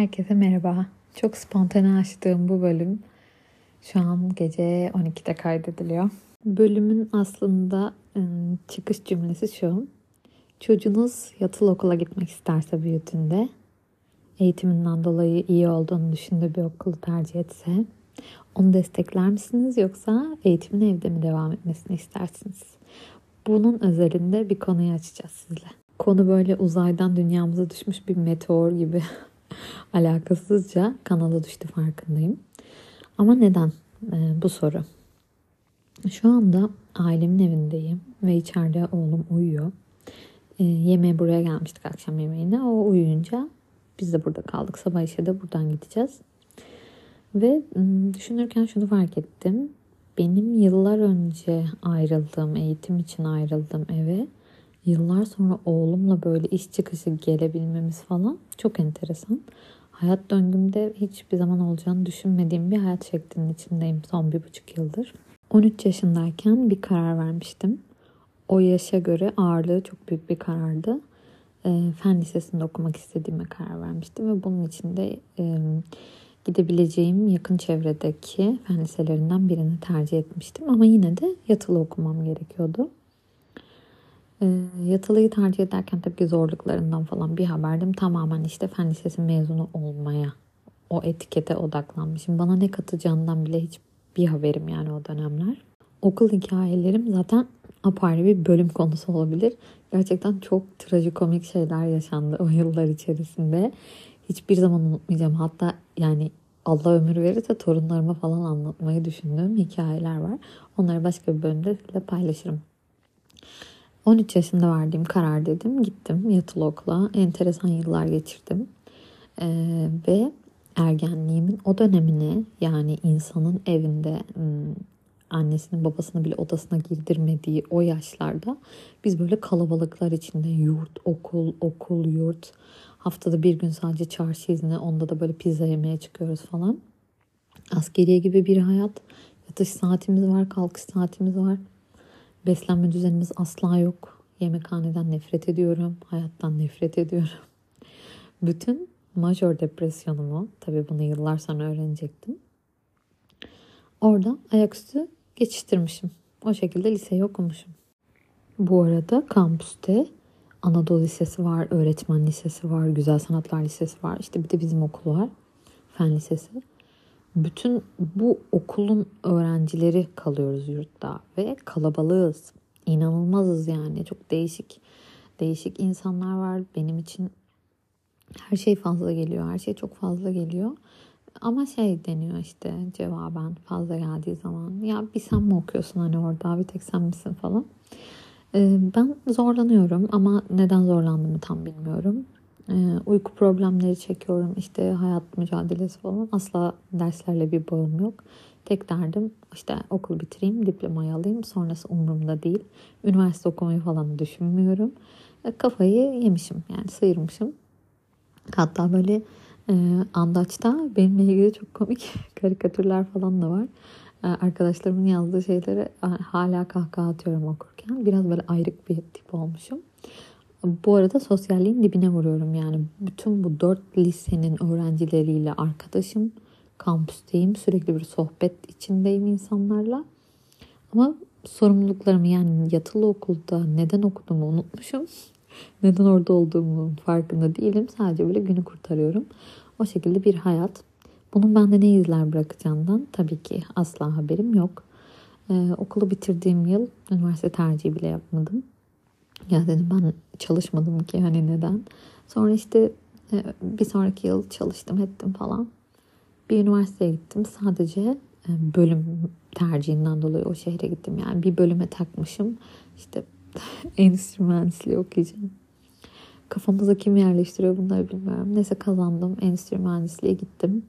Herkese merhaba. Çok spontane açtığım bu bölüm şu an gece 12'de kaydediliyor. Bölümün aslında ıı, çıkış cümlesi şu. Çocuğunuz yatılı okula gitmek isterse büyüdüğünde eğitiminden dolayı iyi olduğunu düşündüğü bir okulu tercih etse onu destekler misiniz yoksa eğitimin evde mi devam etmesini istersiniz? Bunun özelinde bir konuyu açacağız sizle. Konu böyle uzaydan dünyamıza düşmüş bir meteor gibi alakasızca kanala düştü farkındayım. Ama neden ee, bu soru? Şu anda ailemin evindeyim ve içeride oğlum uyuyor. Ee, yemeğe buraya gelmiştik akşam yemeğine. O uyuyunca biz de burada kaldık. Sabah işe de buradan gideceğiz. Ve düşünürken şunu fark ettim. Benim yıllar önce ayrıldığım, eğitim için ayrıldığım eve yıllar sonra oğlumla böyle iş çıkışı gelebilmemiz falan çok enteresan. Hayat döngümde hiçbir zaman olacağını düşünmediğim bir hayat şeklinin içindeyim son bir buçuk yıldır. 13 yaşındayken bir karar vermiştim. O yaşa göre ağırlığı çok büyük bir karardı. E, fen lisesinde okumak istediğime karar vermiştim ve bunun için de e, gidebileceğim yakın çevredeki fen liselerinden birini tercih etmiştim. Ama yine de yatılı okumam gerekiyordu. E, yatılıyı tercih ederken tabii ki zorluklarından falan bir haberdim. Tamamen işte fen lisesi mezunu olmaya, o etikete odaklanmışım. Bana ne katacağından bile hiç bir haberim yani o dönemler. Okul hikayelerim zaten apayrı bir bölüm konusu olabilir. Gerçekten çok trajikomik şeyler yaşandı o yıllar içerisinde. Hiçbir zaman unutmayacağım. Hatta yani Allah ömür verirse torunlarıma falan anlatmayı düşündüğüm hikayeler var. Onları başka bir bölümde sizinle paylaşırım. 13 yaşında verdiğim karar dedim. Gittim yatılı okula. Enteresan yıllar geçirdim. Ee, ve ergenliğimin o dönemine yani insanın evinde annesinin babasını bile odasına girdirmediği o yaşlarda biz böyle kalabalıklar içinde yurt, okul, okul, yurt. Haftada bir gün sadece çarşı izni onda da böyle pizza yemeye çıkıyoruz falan. Askeriye gibi bir hayat. Yatış saatimiz var, kalkış saatimiz var. Beslenme düzenimiz asla yok. Yemekhaneden nefret ediyorum. Hayattan nefret ediyorum. Bütün majör depresyonumu, tabii bunu yıllar sonra öğrenecektim. Orada ayaküstü geçiştirmişim. O şekilde liseyi okumuşum. Bu arada kampüste Anadolu Lisesi var, Öğretmen Lisesi var, Güzel Sanatlar Lisesi var. İşte bir de bizim okul var. Fen Lisesi. Bütün bu okulun öğrencileri kalıyoruz yurtta ve kalabalığız. İnanılmazız yani. Çok değişik değişik insanlar var. Benim için her şey fazla geliyor. Her şey çok fazla geliyor. Ama şey deniyor işte cevaben fazla geldiği zaman. Ya bir sen mi okuyorsun hani orada bir tek sen misin falan. Ee, ben zorlanıyorum ama neden zorlandığımı tam bilmiyorum. Ee, uyku problemleri çekiyorum. işte hayat mücadelesi falan. Asla derslerle bir bağım yok. Tek derdim işte okul bitireyim, diplomayı alayım. Sonrası umurumda değil. Üniversite okumayı falan düşünmüyorum. Ee, kafayı yemişim yani sıyırmışım. Hatta böyle e, Andaç'ta benimle ilgili çok komik karikatürler falan da var. E, arkadaşlarımın yazdığı şeyleri hala kahkaha atıyorum okurken. Biraz böyle ayrık bir tip olmuşum. Bu arada sosyalliğin dibine vuruyorum yani. Bütün bu dört lisenin öğrencileriyle arkadaşım. Kampüsteyim. Sürekli bir sohbet içindeyim insanlarla. Ama sorumluluklarımı yani yatılı okulda neden okuduğumu unutmuşum. neden orada olduğumu farkında değilim. Sadece böyle günü kurtarıyorum. O şekilde bir hayat. Bunun bende ne izler bırakacağından tabii ki asla haberim yok. Ee, okulu bitirdiğim yıl üniversite tercihi bile yapmadım. Ya dedim ben çalışmadım ki hani neden. Sonra işte e, bir sonraki yıl çalıştım ettim falan. Bir üniversiteye gittim. Sadece e, bölüm tercihinden dolayı o şehre gittim. Yani bir bölüme takmışım. İşte endüstri okuyacağım. Kafamıza kim yerleştiriyor bunları bilmiyorum. Neyse kazandım. Endüstri gittim.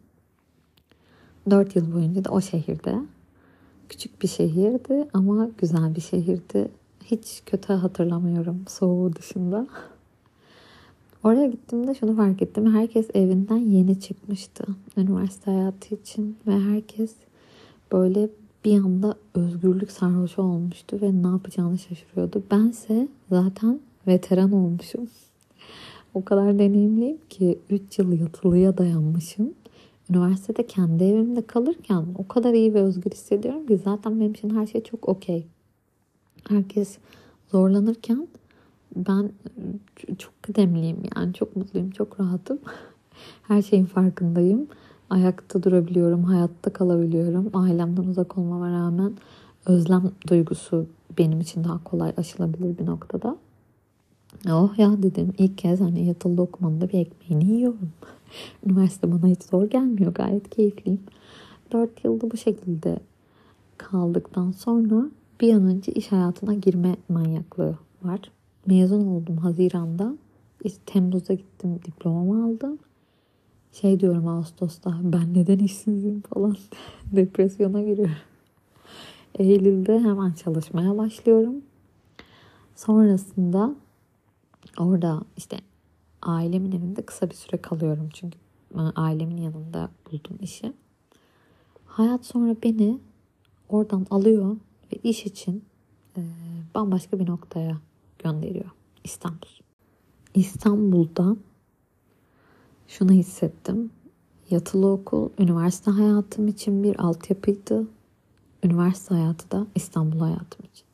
Dört yıl boyunca da o şehirde. Küçük bir şehirdi ama güzel bir şehirdi. Hiç kötü hatırlamıyorum soğuğu dışında. Oraya gittiğimde şunu fark ettim. Herkes evinden yeni çıkmıştı üniversite hayatı için ve herkes böyle bir anda özgürlük sarhoşu olmuştu ve ne yapacağını şaşırıyordu. Bense zaten veteran olmuşum. O kadar deneyimliyim ki 3 yıl yatılıya dayanmışım. Üniversitede kendi evimde kalırken o kadar iyi ve özgür hissediyorum ki zaten benim için her şey çok okey. Herkes zorlanırken ben çok kıdemliyim yani çok mutluyum, çok rahatım. Her şeyin farkındayım. Ayakta durabiliyorum, hayatta kalabiliyorum. Ailemden uzak olmama rağmen özlem duygusu benim için daha kolay aşılabilir bir noktada. Oh ya dedim ilk kez hani yatılı okumanın da bir ekmeğini yiyorum. Üniversite bana hiç zor gelmiyor. Gayet keyifliyim. Dört yılda bu şekilde kaldıktan sonra bir an önce iş hayatına girme manyaklığı var. Mezun oldum Haziran'da. İşte Temmuz'da gittim diplomamı aldım. Şey diyorum Ağustos'ta ben neden işsizim falan depresyona giriyorum. Eylül'de hemen çalışmaya başlıyorum. Sonrasında orada işte ailemin evinde kısa bir süre kalıyorum çünkü ailemin yanında buldum işi. Hayat sonra beni oradan alıyor ve iş için e, bambaşka bir noktaya gönderiyor. İstanbul. İstanbul'da şunu hissettim. Yatılı okul, üniversite hayatım için bir altyapıydı. Üniversite hayatı da İstanbul hayatım için.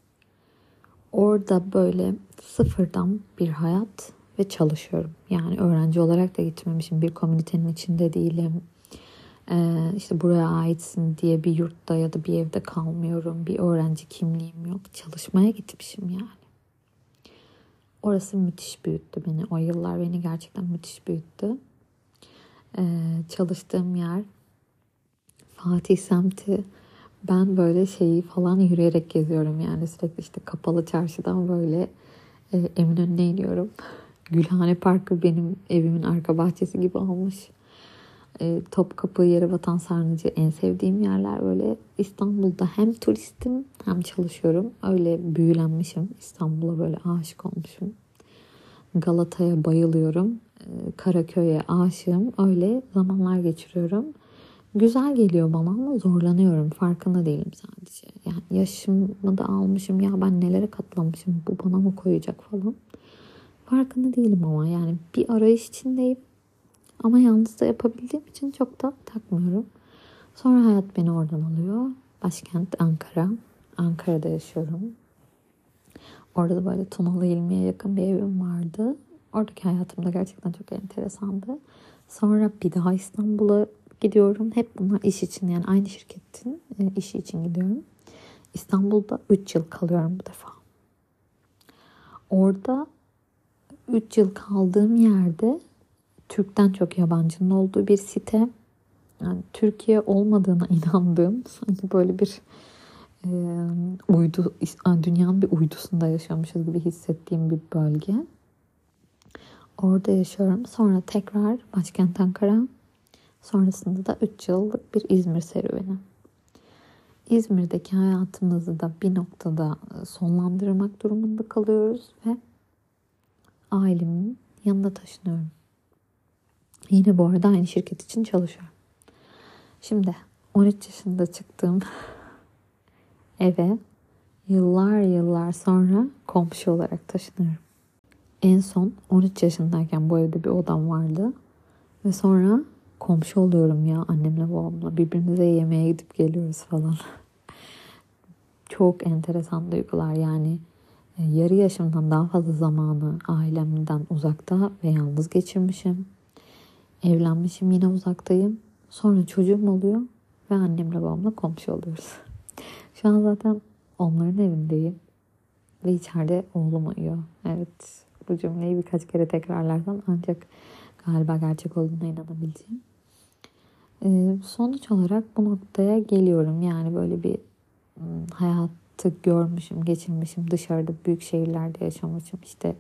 Orada böyle sıfırdan bir hayat ve çalışıyorum. Yani öğrenci olarak da gitmemişim. Bir komünitenin içinde değilim. Ee, işte buraya aitsin diye bir yurtta ya da bir evde kalmıyorum. Bir öğrenci kimliğim yok. Çalışmaya gitmişim yani. Orası müthiş büyüttü beni. O yıllar beni gerçekten müthiş büyüttü. Ee, çalıştığım yer Fatih semti. Ben böyle şeyi falan yürüyerek geziyorum yani sürekli işte kapalı çarşıdan böyle e, Eminönü'ne iniyorum. Gülhane Parkı benim evimin arka bahçesi gibi olmuş. E, Topkapı, Yerebatan, Sarnıcı en sevdiğim yerler böyle İstanbul'da hem turistim hem çalışıyorum. Öyle büyülenmişim. İstanbul'a böyle aşık olmuşum. Galata'ya bayılıyorum. E, Karaköy'e aşığım. Öyle zamanlar geçiriyorum. Güzel geliyor bana ama zorlanıyorum. Farkında değilim sadece. Yani yaşımı da almışım. Ya ben nelere katlamışım. Bu bana mı koyacak falan. Farkında değilim ama yani bir arayış içindeyim. Ama yalnız da yapabildiğim için çok da takmıyorum. Sonra hayat beni oradan alıyor. Başkent Ankara. Ankara'da yaşıyorum. Orada da böyle Tunalı İlmi'ye yakın bir evim vardı. Oradaki hayatım da gerçekten çok enteresandı. Sonra bir daha İstanbul'a gidiyorum. Hep bunlar iş için yani aynı şirketin e, işi için gidiyorum. İstanbul'da 3 yıl kalıyorum bu defa. Orada 3 yıl kaldığım yerde Türk'ten çok yabancının olduğu bir site. Yani Türkiye olmadığına inandığım sanki böyle bir e, uydu dünyanın bir uydusunda yaşamışız gibi hissettiğim bir bölge. Orada yaşıyorum. Sonra tekrar başkent Ankara. Sonrasında da 3 yıllık bir İzmir serüveni. İzmir'deki hayatımızı da bir noktada sonlandırmak durumunda kalıyoruz ve ailemin yanında taşınıyorum. Yine bu arada aynı şirket için çalışıyorum. Şimdi 13 yaşında çıktığım eve yıllar yıllar sonra komşu olarak taşınıyorum. En son 13 yaşındayken bu evde bir odam vardı. Ve sonra komşu oluyorum ya annemle babamla. Birbirimize yemeğe gidip geliyoruz falan. Çok enteresan duygular yani. E, yarı yaşımdan daha fazla zamanı ailemden uzakta ve yalnız geçirmişim. Evlenmişim yine uzaktayım. Sonra çocuğum oluyor ve annemle babamla komşu oluyoruz. Şu an zaten onların evindeyim. Ve içeride oğlum uyuyor. Evet bu cümleyi birkaç kere tekrarlarsam ancak galiba gerçek olduğuna inanabileceğim. Ee, sonuç olarak bu noktaya geliyorum. Yani böyle bir ıı, hayatı görmüşüm, geçirmişim. Dışarıda büyük şehirlerde yaşamışım. işte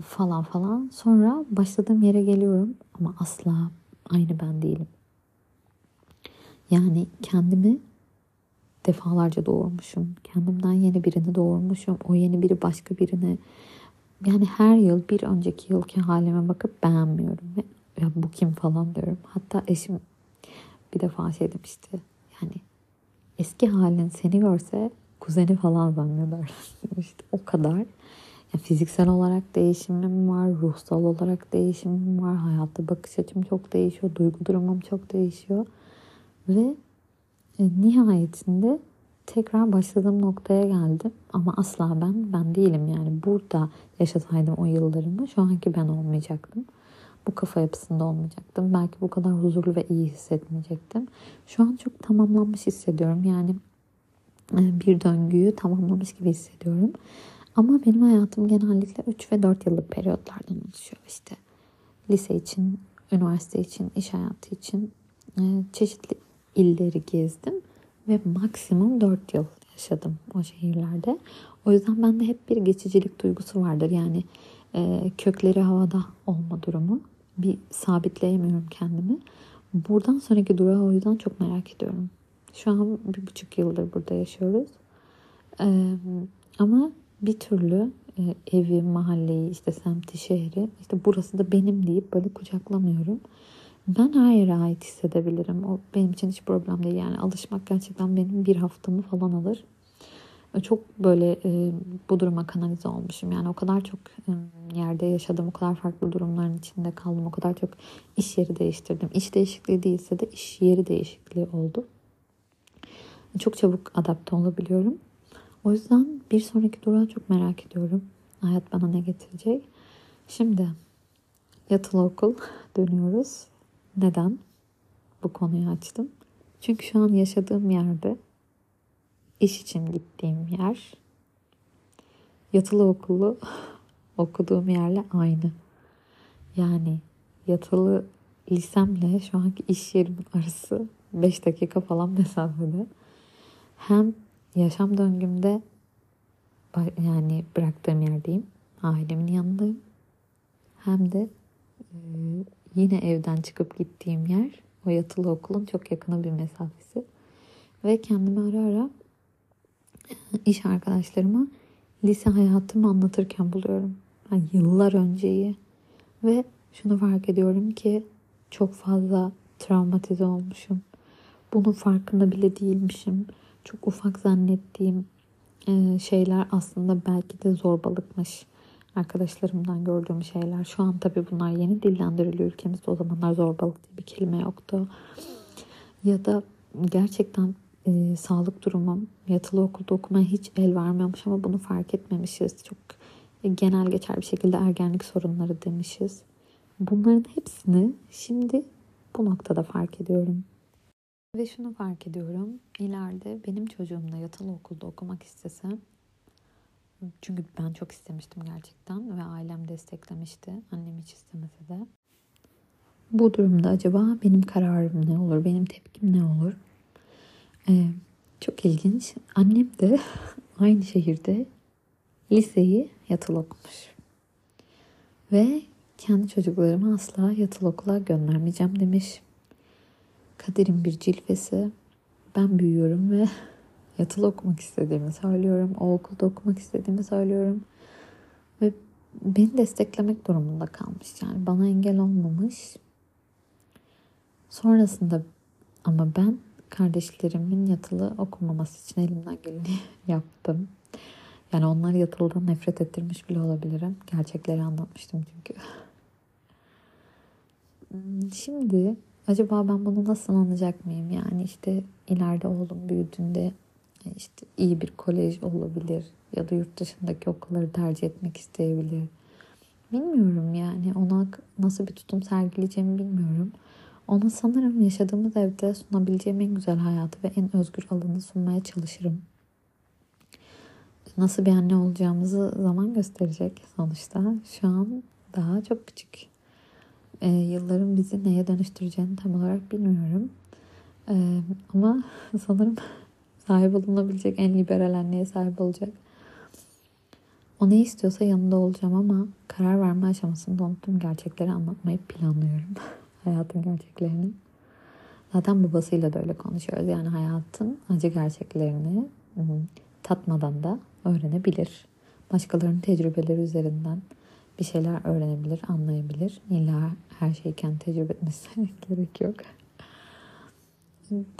falan falan. Sonra başladığım yere geliyorum ama asla aynı ben değilim. Yani kendimi defalarca doğurmuşum. Kendimden yeni birini doğurmuşum. O yeni biri başka birini. Yani her yıl bir önceki yılki halime bakıp beğenmiyorum. Ve ya bu kim falan diyorum. Hatta eşim bir defa şey demişti. Yani eski halin seni görse kuzeni falan zanneder. işte o kadar. Fiziksel olarak değişimim var, ruhsal olarak değişimim var, hayatta bakış açım çok değişiyor, duygu durumum çok değişiyor. Ve e, nihayetinde tekrar başladığım noktaya geldim. Ama asla ben ben değilim yani. Burada yaşasaydım o yıllarımı şu anki ben olmayacaktım. Bu kafa yapısında olmayacaktım. Belki bu kadar huzurlu ve iyi hissetmeyecektim. Şu an çok tamamlanmış hissediyorum. Yani e, bir döngüyü tamamlamış gibi hissediyorum. Ama benim hayatım genellikle 3 ve 4 yıllık periyotlardan oluşuyor. İşte lise için, üniversite için, iş hayatı için e, çeşitli illeri gezdim ve maksimum 4 yıl yaşadım o şehirlerde. O yüzden bende hep bir geçicilik duygusu vardır. Yani e, kökleri havada olma durumu. Bir sabitleyemiyorum kendimi. Buradan sonraki durağı o yüzden çok merak ediyorum. Şu an bir buçuk yıldır burada yaşıyoruz. E, ama bir türlü e, evi, mahalleyi, işte semti, şehri, işte burası da benim deyip böyle kucaklamıyorum. Ben her yere ait hissedebilirim. O benim için hiç problem değil. Yani alışmak gerçekten benim bir haftamı falan alır. E, çok böyle e, bu duruma kanalize olmuşum. Yani o kadar çok e, yerde yaşadım. O kadar farklı durumların içinde kaldım. O kadar çok iş yeri değiştirdim. İş değişikliği değilse de iş yeri değişikliği oldu. Çok çabuk adapte olabiliyorum. O yüzden bir sonraki durağı çok merak ediyorum. Hayat bana ne getirecek? Şimdi yatılı okul dönüyoruz. Neden bu konuyu açtım? Çünkü şu an yaşadığım yerde iş için gittiğim yer yatılı okulu okuduğum yerle aynı. Yani yatılı lisemle şu anki iş yerimin arası 5 dakika falan mesafede. Hem yaşam döngümde yani bıraktığım yerdeyim. Ailemin yanındayım. Hem de e, yine evden çıkıp gittiğim yer o yatılı okulun çok yakını bir mesafesi. Ve kendimi ara ara iş arkadaşlarıma lise hayatımı anlatırken buluyorum. Yani yıllar önceyi ve şunu fark ediyorum ki çok fazla travmatize olmuşum. Bunun farkında bile değilmişim. Çok ufak zannettiğim e, şeyler aslında belki de zorbalıkmış. Arkadaşlarımdan gördüğüm şeyler. Şu an tabii bunlar yeni dillendiriliyor ülkemizde. O zamanlar zorbalık diye bir kelime yoktu. Ya da gerçekten e, sağlık durumum yatılı okulda okumaya hiç el vermiyormuş ama bunu fark etmemişiz. Çok genel geçer bir şekilde ergenlik sorunları demişiz. Bunların hepsini şimdi bu noktada fark ediyorum. Ve şunu fark ediyorum. İleride benim çocuğum da yatılı okulda okumak istesem çünkü ben çok istemiştim gerçekten ve ailem desteklemişti. Annem hiç istemese de. Bu durumda acaba benim kararım ne olur? Benim tepkim ne olur? Ee, çok ilginç. Annem de aynı şehirde liseyi yatılı okumuş. Ve kendi çocuklarımı asla yatılı okula göndermeyeceğim demiş. Kaderin bir cilvesi. Ben büyüyorum ve yatılı okumak istediğimi söylüyorum. O okulda okumak istediğimi söylüyorum. Ve beni desteklemek durumunda kalmış. Yani bana engel olmamış. Sonrasında ama ben kardeşlerimin yatılı okumaması için elimden geleni yaptım. Yani onlar yatılıdan nefret ettirmiş bile olabilirim. Gerçekleri anlatmıştım çünkü. Şimdi acaba ben bunu nasıl anlayacak mıyım? Yani işte ileride oğlum büyüdüğünde işte iyi bir kolej olabilir ya da yurt dışındaki okulları tercih etmek isteyebilir. Bilmiyorum yani ona nasıl bir tutum sergileyeceğimi bilmiyorum. Ona sanırım yaşadığımız evde sunabileceğim en güzel hayatı ve en özgür alanı sunmaya çalışırım. Nasıl bir anne olacağımızı zaman gösterecek sonuçta. Şu an daha çok küçük. Ee, yılların bizi neye dönüştüreceğini tam olarak bilmiyorum. Ee, ama sanırım sahip olunabilecek en liberal anneye sahip olacak. O ne istiyorsa yanında olacağım ama karar verme aşamasında unuttum gerçekleri anlatmayı planlıyorum. hayatın gerçeklerini. Zaten babasıyla da öyle konuşuyoruz. Yani hayatın acı gerçeklerini tatmadan da öğrenebilir. Başkalarının tecrübeleri üzerinden bir şeyler öğrenebilir, anlayabilir. İlla her şeyi kendi tecrübe etmesine gerek yok.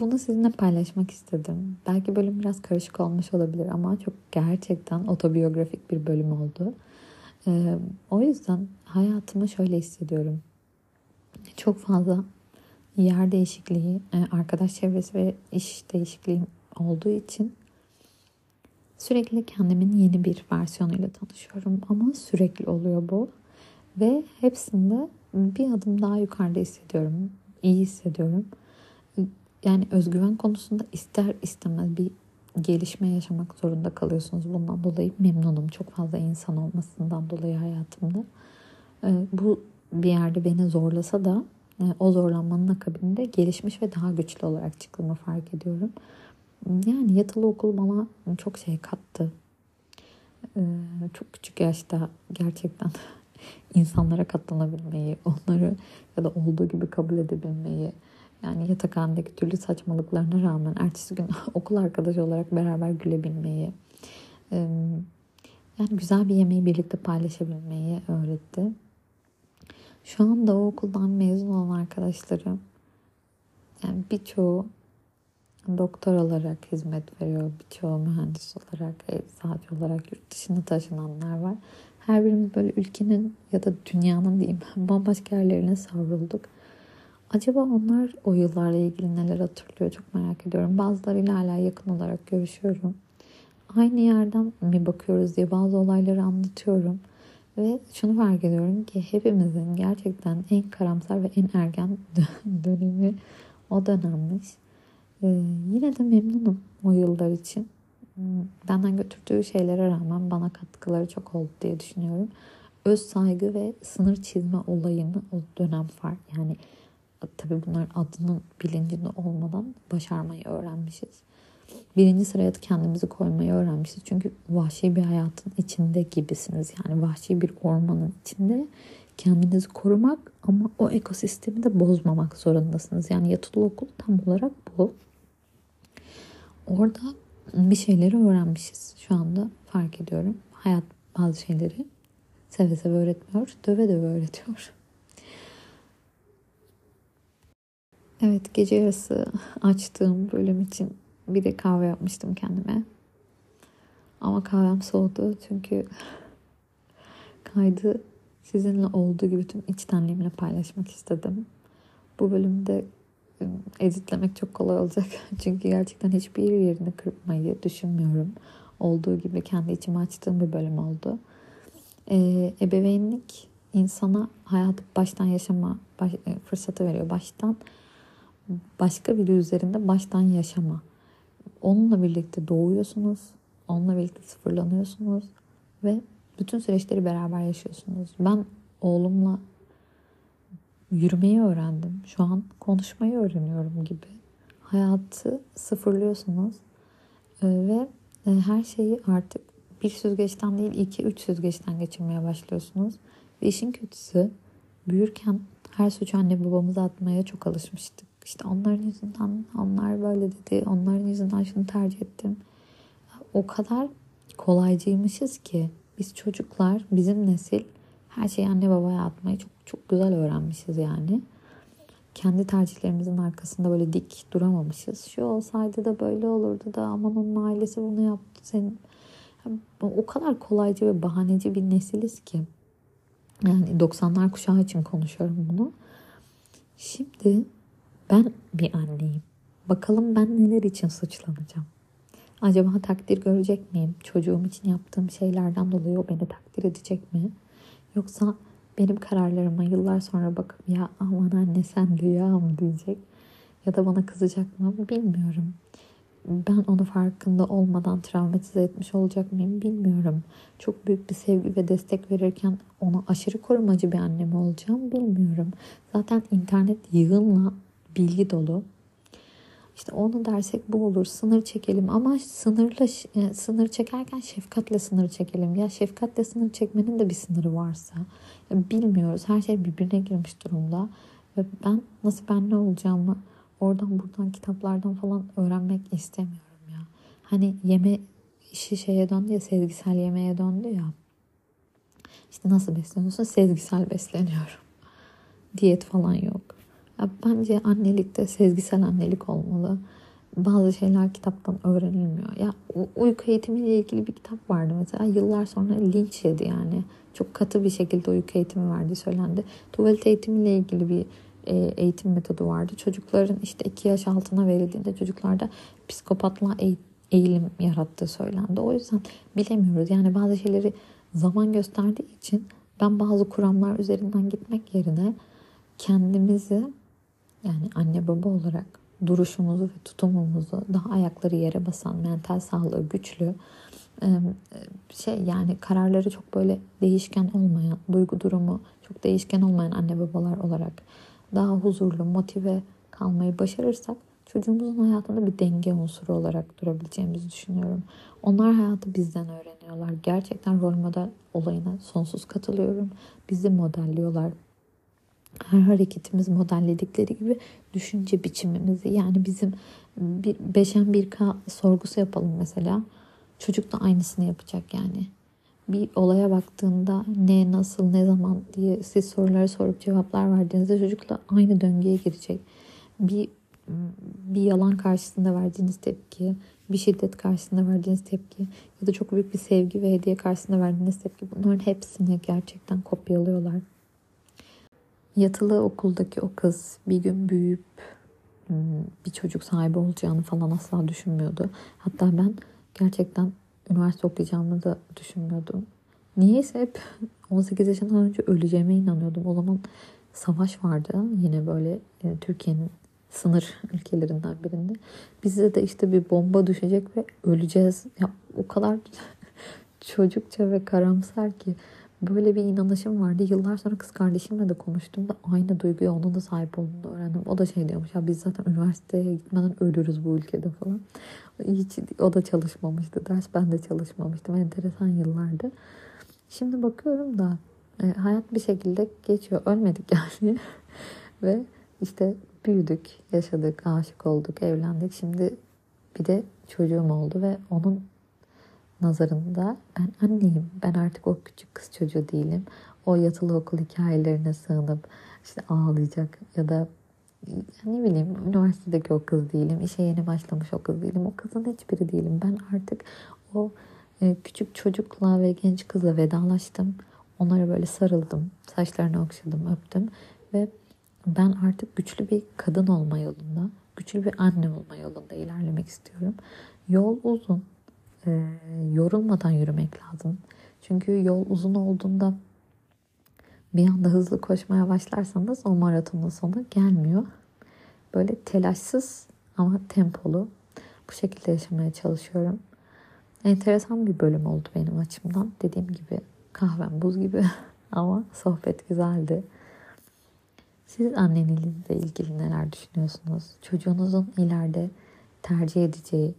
Bunu sizinle paylaşmak istedim. Belki bölüm biraz karışık olmuş olabilir ama çok gerçekten otobiyografik bir bölüm oldu. Ee, o yüzden hayatımı şöyle hissediyorum. Çok fazla yer değişikliği, e, arkadaş çevresi ve iş değişikliği olduğu için sürekli kendimin yeni bir versiyonuyla tanışıyorum. Ama sürekli oluyor bu. Ve hepsinde bir adım daha yukarıda hissediyorum. İyi hissediyorum. Yani özgüven konusunda ister istemez bir gelişme yaşamak zorunda kalıyorsunuz. Bundan dolayı memnunum. Çok fazla insan olmasından dolayı hayatımda. Ee, bu bir yerde beni zorlasa da e, o zorlanmanın akabinde gelişmiş ve daha güçlü olarak çıktığımı fark ediyorum. Yani yatılı okul bana çok şey kattı. Ee, çok küçük yaşta gerçekten insanlara katlanabilmeyi, onları ya da olduğu gibi kabul edebilmeyi, yani yatakhanedeki türlü saçmalıklarına rağmen ertesi gün okul arkadaşı olarak beraber gülebilmeyi, yani güzel bir yemeği birlikte paylaşabilmeyi öğretti. Şu anda o okuldan mezun olan arkadaşlarım yani birçoğu doktor olarak hizmet veriyor. Birçoğu mühendis olarak, eczacı olarak yurt dışına taşınanlar var. Her birimiz böyle ülkenin ya da dünyanın diyeyim bambaşka yerlerine savrulduk. Acaba onlar o yıllarla ilgili neler hatırlıyor çok merak ediyorum. Bazılarıyla hala yakın olarak görüşüyorum. Aynı yerden mi bakıyoruz diye bazı olayları anlatıyorum. Ve şunu fark ediyorum ki hepimizin gerçekten en karamsar ve en ergen dönemi o dönemmiş. Ee, yine de memnunum o yıllar için. Benden götürdüğü şeylere rağmen bana katkıları çok oldu diye düşünüyorum. Öz saygı ve sınır çizme olayını o dönem fark yani tabii bunlar adının bilincinde olmadan başarmayı öğrenmişiz. Birinci sıraya kendimizi koymayı öğrenmişiz. Çünkü vahşi bir hayatın içinde gibisiniz. Yani vahşi bir ormanın içinde kendinizi korumak ama o ekosistemi de bozmamak zorundasınız. Yani yatılı okul tam olarak bu. Orada bir şeyleri öğrenmişiz. Şu anda fark ediyorum. Hayat bazı şeyleri seve seve öğretmiyor, döve döve öğretiyor. Evet gece yarısı açtığım bölüm için bir de kahve yapmıştım kendime. Ama kahvem soğudu çünkü kaydı sizinle olduğu gibi tüm içtenliğimle paylaşmak istedim. Bu bölümde editlemek çok kolay olacak. Çünkü gerçekten hiçbir yerini kırpmayı düşünmüyorum. Olduğu gibi kendi içime açtığım bir bölüm oldu. Ee, ebeveynlik insana hayatı baştan yaşama baş, e, fırsatı veriyor. Baştan başka biri üzerinde baştan yaşama. Onunla birlikte doğuyorsunuz. Onunla birlikte sıfırlanıyorsunuz. Ve bütün süreçleri beraber yaşıyorsunuz. Ben oğlumla yürümeyi öğrendim. Şu an konuşmayı öğreniyorum gibi. Hayatı sıfırlıyorsunuz. Ee, ve e, her şeyi artık bir süzgeçten değil iki üç süzgeçten geçirmeye başlıyorsunuz. Ve işin kötüsü büyürken her suçu anne babamıza atmaya çok alışmıştık. İşte onların yüzünden onlar böyle dedi. Onların yüzünden şunu tercih ettim. O kadar kolaycıymışız ki biz çocuklar, bizim nesil her şeyi anne babaya atmayı çok çok güzel öğrenmişiz yani. Kendi tercihlerimizin arkasında böyle dik duramamışız. Şu olsaydı da böyle olurdu da aman onun ailesi bunu yaptı. Senin o kadar kolaycı ve bahaneci bir nesiliz ki. Yani 90'lar kuşağı için konuşuyorum bunu. Şimdi ben bir anneyim. Bakalım ben neler için suçlanacağım. Acaba takdir görecek miyim? Çocuğum için yaptığım şeylerden dolayı o beni takdir edecek mi? Yoksa benim kararlarıma yıllar sonra bakıp ya aman anne sen rüya mı diyecek? Ya da bana kızacak mı bilmiyorum. Ben onu farkında olmadan travmatize etmiş olacak mıyım bilmiyorum. Çok büyük bir sevgi ve destek verirken ona aşırı korumacı bir anne mi olacağım bilmiyorum. Zaten internet yığınla bilgi dolu. İşte onu dersek bu olur. Sınır çekelim ama sınırla e, sınır çekerken şefkatle sınır çekelim. Ya şefkatle sınır çekmenin de bir sınırı varsa bilmiyoruz. Her şey birbirine girmiş durumda. Ve ben nasıl ben ne olacağımı oradan buradan kitaplardan falan öğrenmek istemiyorum ya. Hani yeme işi şeye döndü ya sezgisel yemeğe döndü ya. İşte nasıl besleniyorsun? Sezgisel besleniyorum. Diyet falan yok. Ya bence annelikte sezgisel annelik olmalı. bazı şeyler kitaptan öğrenilmiyor. Ya uyku eğitimiyle ilgili bir kitap vardı mesela yıllar sonra linç yedi yani. Çok katı bir şekilde uyku eğitimi verdiği söylendi. Tuvalet eğitimiyle ilgili bir e, eğitim metodu vardı. Çocukların işte 2 yaş altına verildiğinde çocuklarda psikopatla eğilim yarattığı söylendi. O yüzden bilemiyoruz. Yani bazı şeyleri zaman gösterdiği için ben bazı kuramlar üzerinden gitmek yerine kendimizi yani anne baba olarak duruşumuzu ve tutumumuzu daha ayakları yere basan, mental sağlığı güçlü, şey yani kararları çok böyle değişken olmayan, duygu durumu çok değişken olmayan anne babalar olarak daha huzurlu, motive kalmayı başarırsak çocuğumuzun hayatında bir denge unsuru olarak durabileceğimizi düşünüyorum. Onlar hayatı bizden öğreniyorlar. Gerçekten rol model olayına sonsuz katılıyorum. Bizi modelliyorlar. Her hareketimiz modelledikleri gibi düşünce biçimimizi yani bizim bir beşen bir k sorgusu yapalım mesela. Çocuk da aynısını yapacak yani. Bir olaya baktığında ne, nasıl, ne zaman diye siz soruları sorup cevaplar verdiğinizde çocukla aynı döngüye girecek. Bir bir yalan karşısında verdiğiniz tepki, bir şiddet karşısında verdiğiniz tepki ya da çok büyük bir sevgi ve hediye karşısında verdiğiniz tepki bunların hepsini gerçekten kopyalıyorlar. Yatılı okuldaki o kız bir gün büyüyüp hmm, bir çocuk sahibi olacağını falan asla düşünmüyordu. Hatta ben gerçekten üniversite okuyacağımı da düşünmüyordum. Niyeyse hep 18 yaşından önce öleceğime inanıyordum. O zaman savaş vardı yine böyle e, Türkiye'nin sınır ülkelerinden birinde. Bize de işte bir bomba düşecek ve öleceğiz. Ya o kadar çocukça ve karamsar ki böyle bir inanışım vardı. Yıllar sonra kız kardeşimle de konuştum da aynı duyguya onun da sahip olduğunu öğrendim. O da şey diyormuş ya biz zaten üniversiteye gitmeden ölürüz bu ülkede falan. Hiç o da çalışmamıştı. Ders ben de çalışmamıştım. Enteresan yıllardı. Şimdi bakıyorum da e, hayat bir şekilde geçiyor. Ölmedik yani. Ve işte büyüdük, yaşadık, aşık olduk, evlendik. Şimdi bir de çocuğum oldu ve onun nazarında ben anneyim. Ben artık o küçük kız çocuğu değilim. O yatılı okul hikayelerine sığınıp işte ağlayacak ya da ne bileyim üniversitedeki o kız değilim. işe yeni başlamış o kız değilim. O kızın hiçbiri değilim. Ben artık o e, küçük çocukla ve genç kızla vedalaştım. Onlara böyle sarıldım. Saçlarını okşadım, öptüm ve ben artık güçlü bir kadın olma yolunda, güçlü bir anne olma yolunda ilerlemek istiyorum. Yol uzun. E, yorulmadan yürümek lazım. Çünkü yol uzun olduğunda bir anda hızlı koşmaya başlarsanız o maratonun sonu gelmiyor. Böyle telaşsız ama tempolu bu şekilde yaşamaya çalışıyorum. Enteresan bir bölüm oldu benim açımdan. Dediğim gibi kahvem buz gibi ama sohbet güzeldi. Siz annenizle ilgili neler düşünüyorsunuz? Çocuğunuzun ileride tercih edeceği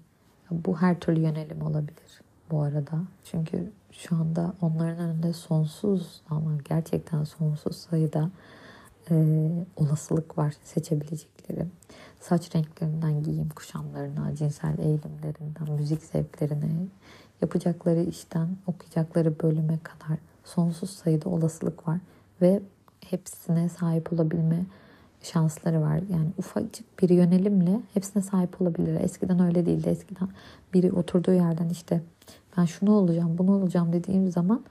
bu her türlü yönelim olabilir bu arada. Çünkü şu anda onların önünde sonsuz ama gerçekten sonsuz sayıda e, olasılık var seçebilecekleri. Saç renklerinden giyim kuşamlarına, cinsel eğilimlerinden, müzik zevklerine, yapacakları işten okuyacakları bölüme kadar sonsuz sayıda olasılık var ve hepsine sahip olabilme şansları var. Yani ufacık bir yönelimle hepsine sahip olabilir. Eskiden öyle değildi. Eskiden biri oturduğu yerden işte ben şunu olacağım, bunu olacağım dediğim zaman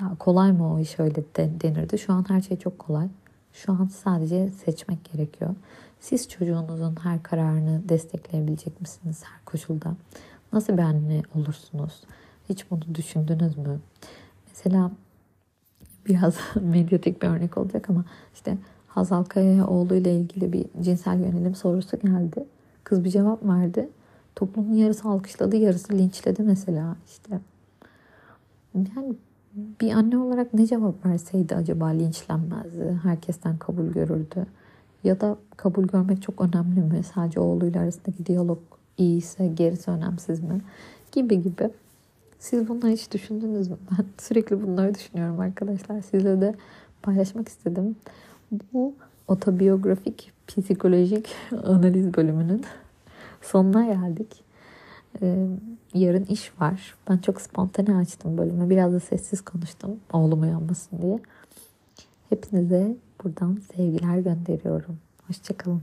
ya kolay mı o iş öyle de, denirdi. Şu an her şey çok kolay. Şu an sadece seçmek gerekiyor. Siz çocuğunuzun her kararını destekleyebilecek misiniz her koşulda? Nasıl bir anne olursunuz? Hiç bunu düşündünüz mü? Mesela biraz medyatik bir örnek olacak ama işte Hazal Kaya'ya oğluyla ilgili bir cinsel yönelim sorusu geldi. Kız bir cevap verdi. Toplumun yarısı alkışladı, yarısı linçledi mesela işte. Yani bir anne olarak ne cevap verseydi acaba linçlenmezdi. Herkesten kabul görürdü. Ya da kabul görmek çok önemli mi? Sadece oğluyla arasındaki diyalog iyiyse gerisi önemsiz mi? Gibi gibi. Siz bunları hiç düşündünüz mü? Ben sürekli bunları düşünüyorum arkadaşlar. Sizle de paylaşmak istedim. Bu otobiyografik psikolojik analiz bölümünün sonuna geldik. Ee, yarın iş var. Ben çok spontane açtım bölümü. Biraz da sessiz konuştum. Oğlum uyanmasın diye. Hepinize buradan sevgiler gönderiyorum. Hoşçakalın.